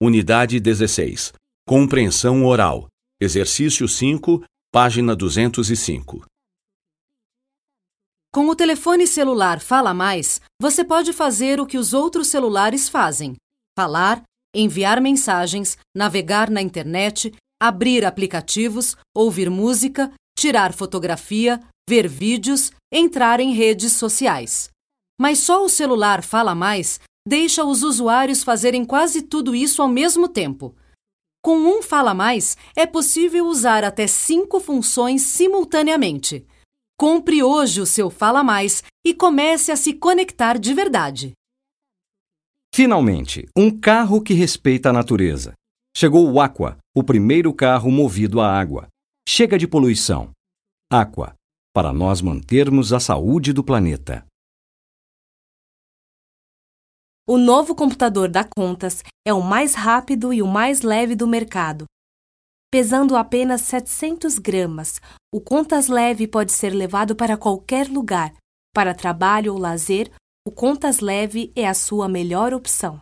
Unidade 16. Compreensão oral. Exercício 5, página 205. Com o telefone celular Fala Mais, você pode fazer o que os outros celulares fazem: falar, enviar mensagens, navegar na internet, abrir aplicativos, ouvir música, tirar fotografia, ver vídeos, entrar em redes sociais. Mas só o celular Fala Mais deixa os usuários fazerem quase tudo isso ao mesmo tempo. Com um Fala Mais, é possível usar até cinco funções simultaneamente. Compre hoje o seu Fala Mais e comece a se conectar de verdade. Finalmente, um carro que respeita a natureza. Chegou o Aqua, o primeiro carro movido a água. Chega de poluição. Aqua, para nós mantermos a saúde do planeta. O novo computador da Contas é o mais rápido e o mais leve do mercado. Pesando apenas 700 gramas, o Contas Leve pode ser levado para qualquer lugar. Para trabalho ou lazer, o Contas Leve é a sua melhor opção.